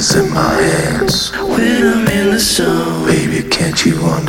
hands in my hands when I'm in the zone. Baby, can't you understand?